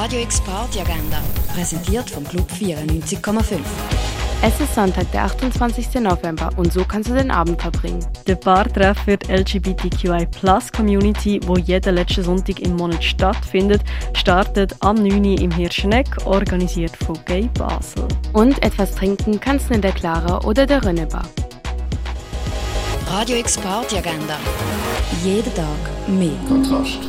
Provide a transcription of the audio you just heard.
Radio X Party Agenda, präsentiert vom Club 94,5. Es ist Sonntag, der 28. November und so kannst du den Abend verbringen. Der Bartreff für die LGBTQI Plus Community, wo jeden letzten Sonntag im Monat stattfindet, startet am 9. Uhr im Hirscheneck, organisiert von Gay Basel. Und etwas trinken kannst du in der Clara oder der Rönnebar. Radio X Party Agenda. Jeden Tag mehr. Kontrast.